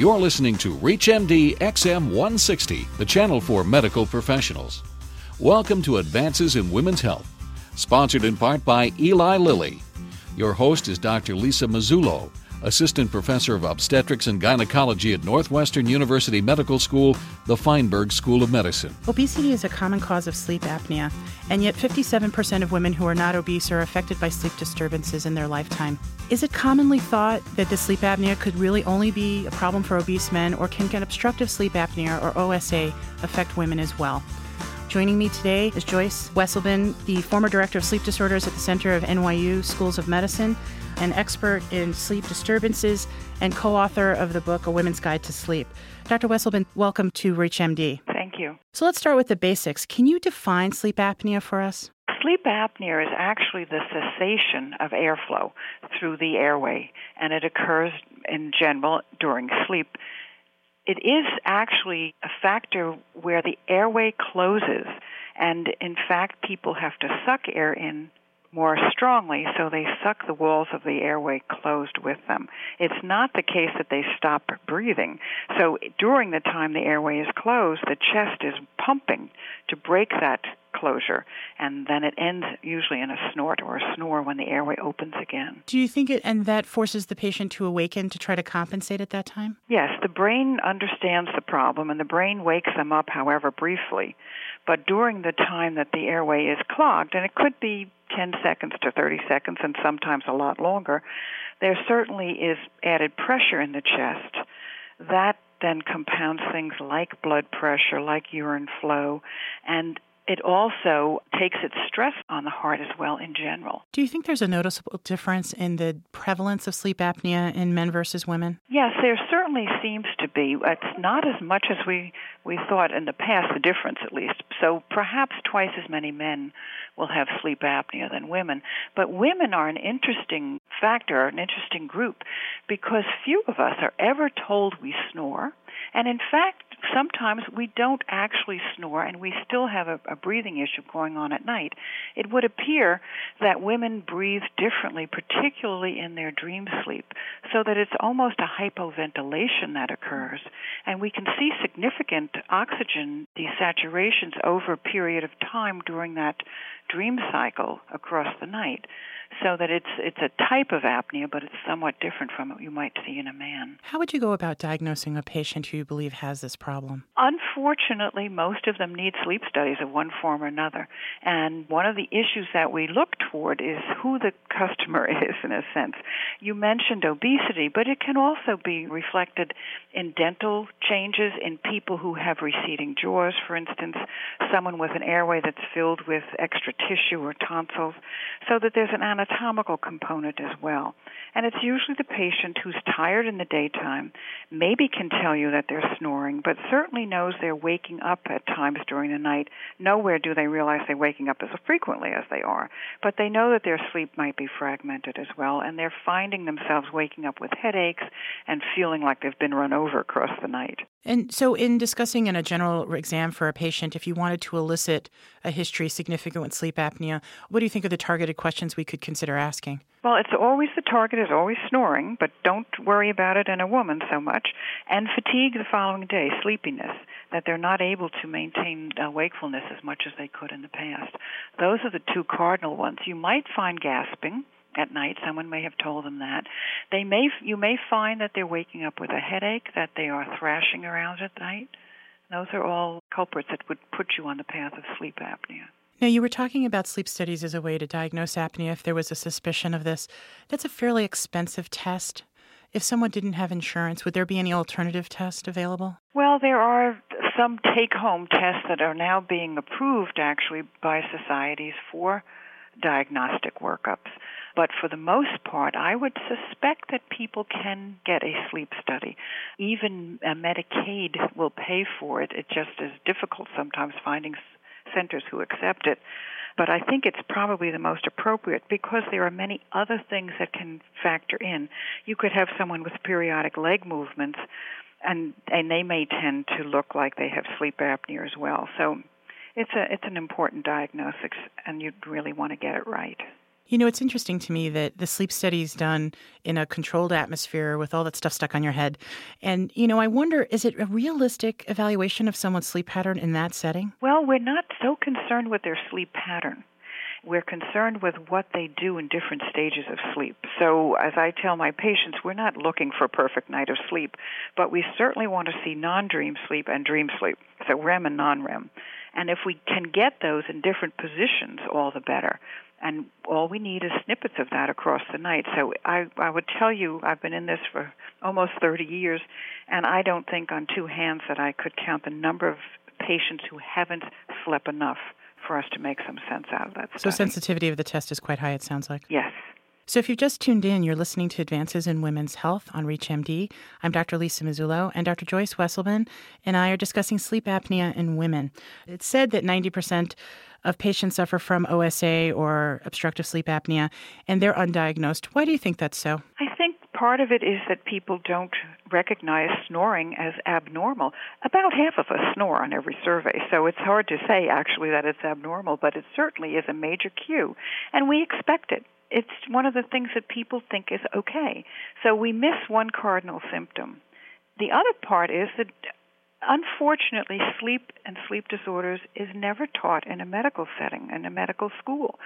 You're listening to ReachMD XM 160, the channel for medical professionals. Welcome to Advances in Women's Health, sponsored in part by Eli Lilly. Your host is Dr. Lisa Mazzullo, Assistant Professor of Obstetrics and Gynecology at Northwestern University Medical School, the Feinberg School of Medicine. Obesity is a common cause of sleep apnea, and yet 57% of women who are not obese are affected by sleep disturbances in their lifetime. Is it commonly thought that the sleep apnea could really only be a problem for obese men, or can obstructive sleep apnea, or OSA, affect women as well? Joining me today is Joyce Walsleben, the former director of sleep disorders at the Center of NYU Schools of Medicine, an expert in sleep disturbances, and co author of the book A Women's Guide to Sleep. Dr. Walsleben, welcome to ReachMD. Thank you. So let's start with the basics. Can you define sleep apnea for us? Sleep apnea is actually the cessation of airflow through the airway, and it occurs in general during sleep it is actually a factor where the airway closes, and in fact, people have to suck air in more strongly, so they suck the walls of the airway closed with them. It's not the case that they stop breathing. So during the time the airway is closed, the chest is pumping to break that closure, and then it ends usually in a snort or a snore when the airway opens again. Do you think it, and that forces the patient to awaken to try to compensate at that time? Yes, the brain understands the problem, and the brain wakes them up, however briefly. But during the time that the airway is clogged, and it could be 10 seconds to 30 seconds and sometimes a lot longer, there certainly is added pressure in the chest. That then compounds things like blood pressure, like urine flow, and it also takes its stress on the heart as well in general. Do you think there's a noticeable difference in the prevalence of sleep apnea in men versus women? Yes, there certainly seems to be. It's not as much as we, we thought in the past, the difference at least. So perhaps twice as many men will have sleep apnea than women. But women are an interesting factor, an interesting group, because few of us are ever told we snore. And in fact, sometimes we don't actually snore and we still have a, a, breathing issue going on at night. It would appear that women breathe differently, particularly in their dream sleep, so that it's almost a hypoventilation that occurs. And we can see significant oxygen desaturations over a period of time during that dream cycle across the night so that it's it's a type of apnea, but it's somewhat different from what you might see in a man. How would you go about diagnosing a patient who you believe has this problem? Unfortunately, most of them need sleep studies of one form or another, and one of the issues that we look toward is who the customer is, in a sense. You mentioned obesity, but it can also be reflected in dental changes in people who have receding jaws, for instance, someone with an airway that's filled with extra tissue or tonsils, so that there's an anatomical component as well. And it's usually the patient who's tired in the daytime, maybe can tell you that they're snoring, but certainly knows they're waking up at times during the night. Nowhere do they realize they're waking up as frequently as they are, but they know that their sleep might be fragmented as well, and they're finding themselves waking up with headaches and feeling like they've been run over across the night. And so, in discussing in a general exam for a patient, if you wanted to elicit a history significant with sleep apnea, what do you think are the targeted questions we could consider asking? Well, it's always the target is always snoring, but don't worry about it in a woman so much. And fatigue the following day, sleepiness, that they're not able to maintain uh, wakefulness as much as they could in the past. Those are the two cardinal ones. You might find gasping at night. Someone may have told them that. They may you may find that they're waking up with a headache, that they are thrashing around at night. Those are all culprits that would put you on the path of sleep apnea. Now, you were talking about sleep studies as a way to diagnose apnea if there was a suspicion of this. That's a fairly expensive test. If someone didn't have insurance, would there be any alternative test available? Well, there are some take home tests that are now being approved actually by societies for diagnostic workups. But for the most part, I would suspect that people can get a sleep study. Even Medicaid will pay for it. It just is difficult sometimes finding centers who accept it. But I think it's probably the most appropriate because there are many other things that can factor in. You could have someone with periodic leg movements and and they may tend to look like they have sleep apnea as well. So it's a it's an important diagnosis and you'd really want to get it right. You know, it's interesting to me that the sleep study is done in a controlled atmosphere with all that stuff stuck on your head. And, you know, I wonder is it a realistic evaluation of someone's sleep pattern in that setting? Well, we're not so concerned with their sleep pattern. We're concerned with what they do in different stages of sleep. So, as I tell my patients, we're not looking for a perfect night of sleep, but we certainly want to see non dream sleep and dream sleep, so REM and non REM. And if we can get those in different positions, all the better. And all we need is snippets of that across the night. So I, I would tell you, I've been in this for almost 30 years, and I don't think on two hands that I could count the number of patients who haven't slept enough for us to make some sense out of that. So sensitivity of the test is quite high. It sounds like. Yes. So, if you've just tuned in, you're listening to Advances in Women's Health on ReachMD. I'm Dr. Lisa Mazzullo, and Dr. Joyce Walsleben and I are discussing sleep apnea in women. It's said that 90% of patients suffer from OSA or obstructive sleep apnea, and they're undiagnosed. Why do you think that's so? I think part of it is that people don't recognize snoring as abnormal. About half of us snore on every survey, so it's hard to say actually that it's abnormal, but it certainly is a major cue, and we expect it it's one of the things that people think is okay. So we miss one cardinal symptom. The other part is that unfortunately sleep and sleep disorders is never taught in a medical setting in a medical school.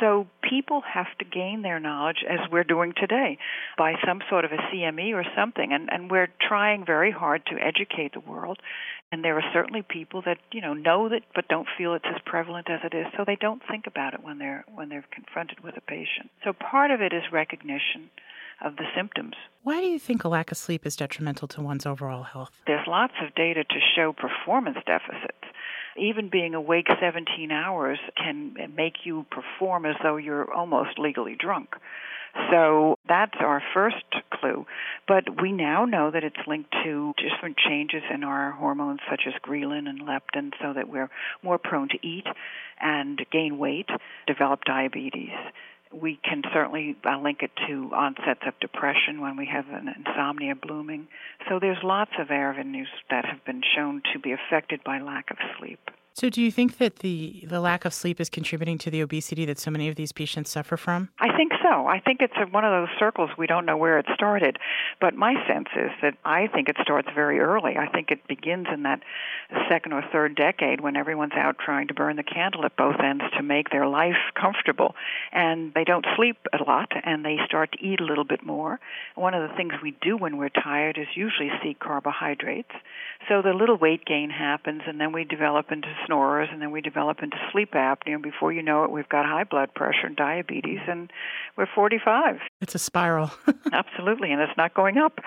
So people have to gain their knowledge as we're doing today by some sort of a CME or something. And and we're trying very hard to educate the world. And there are certainly people that you know know that but don't feel it's as prevalent as it is. So they don't think about it when they're when they're confronted with a patient. So part of it is recognition of the symptoms why do you think a lack of sleep is detrimental to one's overall health there's lots of data to show performance deficits even being awake 17 hours can make you perform as though you're almost legally drunk so that's our first clue. But we now know that it's linked to different changes in our hormones such as ghrelin and leptin so that we're more prone to eat and gain weight, develop diabetes. We can certainly uh, link it to onsets of depression when we have an insomnia blooming. So there's lots of avenues that have been shown to be affected by lack of sleep. So, do you think that the, the lack of sleep is contributing to the obesity that so many of these patients suffer from? I think so. I think it's one of those circles we don't know where it started. But my sense is that I think it starts very early. I think it begins in that second or third decade when everyone's out trying to burn the candle at both ends to make their life comfortable. And they don't sleep a lot and they start to eat a little bit more. One of the things we do when we're tired is usually seek carbohydrates. So the little weight gain happens and then we develop into snorers, and then we develop into sleep apnea. And before you know it, we've got high blood pressure and diabetes, and we're 45. It's a spiral. Absolutely, and it's not going up.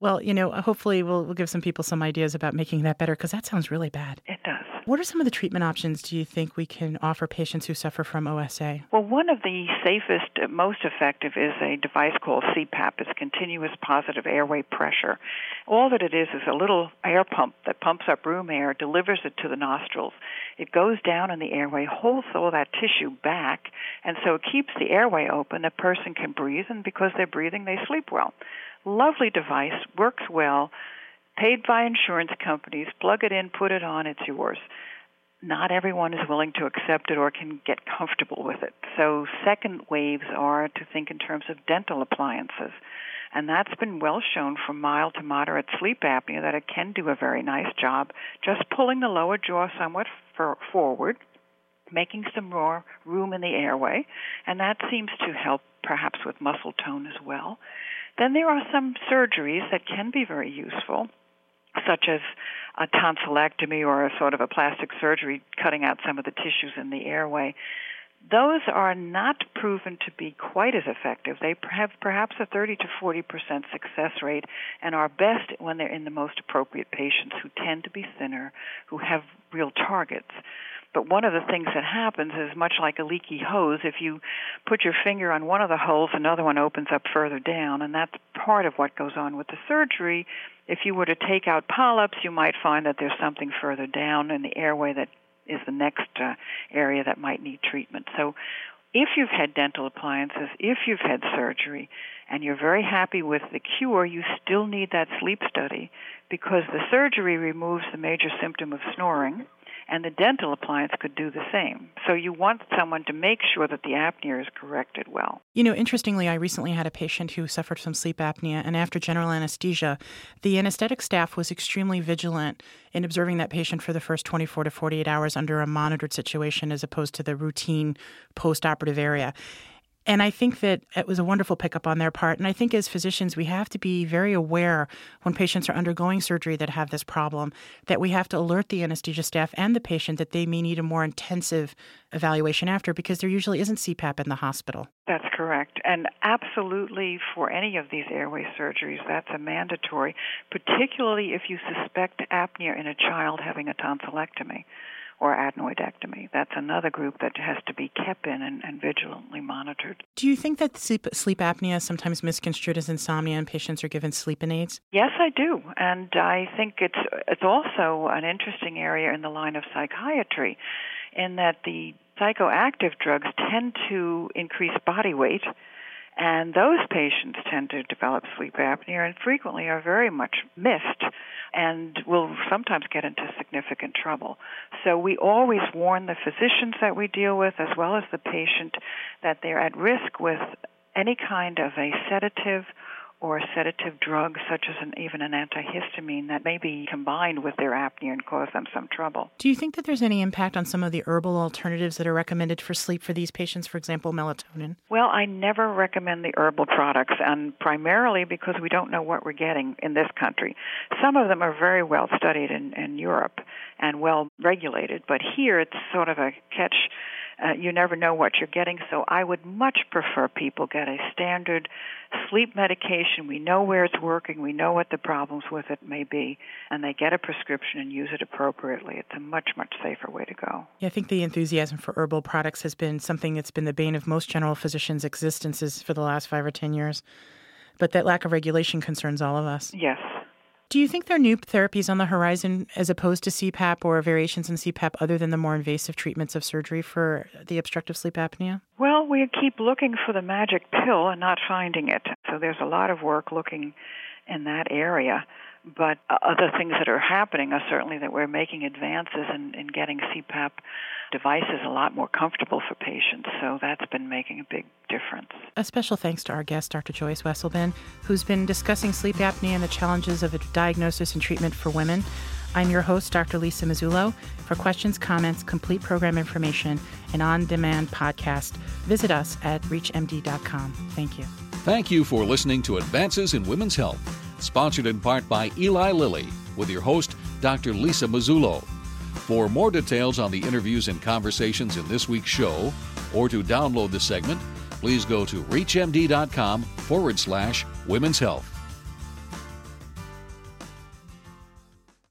Well, you know, hopefully we'll, we'll give some people some ideas about making that better because that sounds really bad. It does. What are some of the treatment options do you think we can offer patients who suffer from OSA? Well, one of the safest, most effective is a device called CPAP. It's continuous positive airway pressure. All that it is is a little air pump that pumps up room air, delivers it to the nostrils. It goes down in the airway, holds all that tissue back, and so it keeps the airway open. A person can breathe, and because they're breathing, they sleep well. Lovely device, works well, paid by insurance companies. Plug it in, put it on, it's yours. Not everyone is willing to accept it or can get comfortable with it. So, second waves are to think in terms of dental appliances. And that's been well shown from mild to moderate sleep apnea that it can do a very nice job just pulling the lower jaw somewhat forward, making some more room in the airway, and that seems to help perhaps with muscle tone as well. Then there are some surgeries that can be very useful, such as a tonsillectomy or a sort of a plastic surgery cutting out some of the tissues in the airway. Those are not proven to be quite as effective. They have perhaps a 30 to 40 percent success rate and are best when they're in the most appropriate patients who tend to be thinner, who have real targets. But one of the things that happens is much like a leaky hose, if you put your finger on one of the holes, another one opens up further down, and that's part of what goes on with the surgery. If you were to take out polyps, you might find that there's something further down in the airway that is the next uh, area that might need treatment. So if you've had dental appliances, if you've had surgery, and you're very happy with the cure, you still need that sleep study because the surgery removes the major symptom of snoring and the dental appliance could do the same. So you want someone to make sure that the apnea is corrected well. You know, interestingly, I recently had a patient who suffered from sleep apnea, and after general anesthesia, the anesthetic staff was extremely vigilant in observing that patient for the first 24 to 48 hours under a monitored situation as opposed to the routine post operative area. And I think that it was a wonderful pickup on their part. And I think as physicians, we have to be very aware when patients are undergoing surgery that have this problem that we have to alert the anesthesia staff and the patient that they may need a more intensive evaluation after because there usually isn't CPAP in the hospital. That's correct. And absolutely for any of these airway surgeries, that's a mandatory, particularly if you suspect apnea in a child having a tonsillectomy or adenoidectomy. That's another group that has to be kept in and, and vigilantly monitored. Do you think that sleep, sleep apnea is sometimes misconstrued as insomnia and patients are given sleeping aids? Yes, I do. And I think it's it's also an interesting area in the line of psychiatry in that the psychoactive drugs tend to increase body weight and those patients tend to develop sleep apnea and frequently are very much missed and will sometimes get into significant trouble. So we always warn the physicians that we deal with as well as the patient that they're at risk with any kind of a sedative or a sedative drug such as an, even an antihistamine that may be combined with their apnea and cause them some trouble. Do you think that there's any impact on some of the herbal alternatives that are recommended for sleep for these patients, for example, melatonin? Well, I never recommend the herbal products, and primarily because we don't know what we're getting in this country. Some of them are very well studied in, in Europe and well regulated, but here it's sort of a catch uh, you never know what you're getting. So I would much prefer people get a standard sleep medication. We know where it's working. We know what the problems with it may be, and they get a prescription and use it appropriately. It's a much much safer way to go. Yeah, I think the enthusiasm for herbal products has been something that's been the bane of most general physicians' existences for the last five or ten years. But that lack of regulation concerns all of us. Yes, do you think there are new therapies on the horizon as opposed to CPAP or variations in CPAP other than the more invasive treatments of surgery for the obstructive sleep apnea? Well, we keep looking for the magic pill and not finding it. So there's a lot of work looking in that area. But uh, other things that are happening are certainly that we're making advances in, in getting CPAP devices a lot more comfortable for patients. So that's been making a big difference. A special thanks to our guest, Dr. Joyce Walsleben, who's been discussing sleep apnea and the challenges of diagnosis and treatment for women. I'm your host, Dr. Lisa Mazzullo. For questions, comments, complete program information, and on demand podcast, visit us at reachmd.com. Thank you. Thank you for listening to Advances in Women's Health, sponsored in part by Eli Lilly, with your host, Dr. Lisa Mazzullo. For more details on the interviews and conversations in this week's show, or to download the segment, please go to reachmd.com forward slash women's health.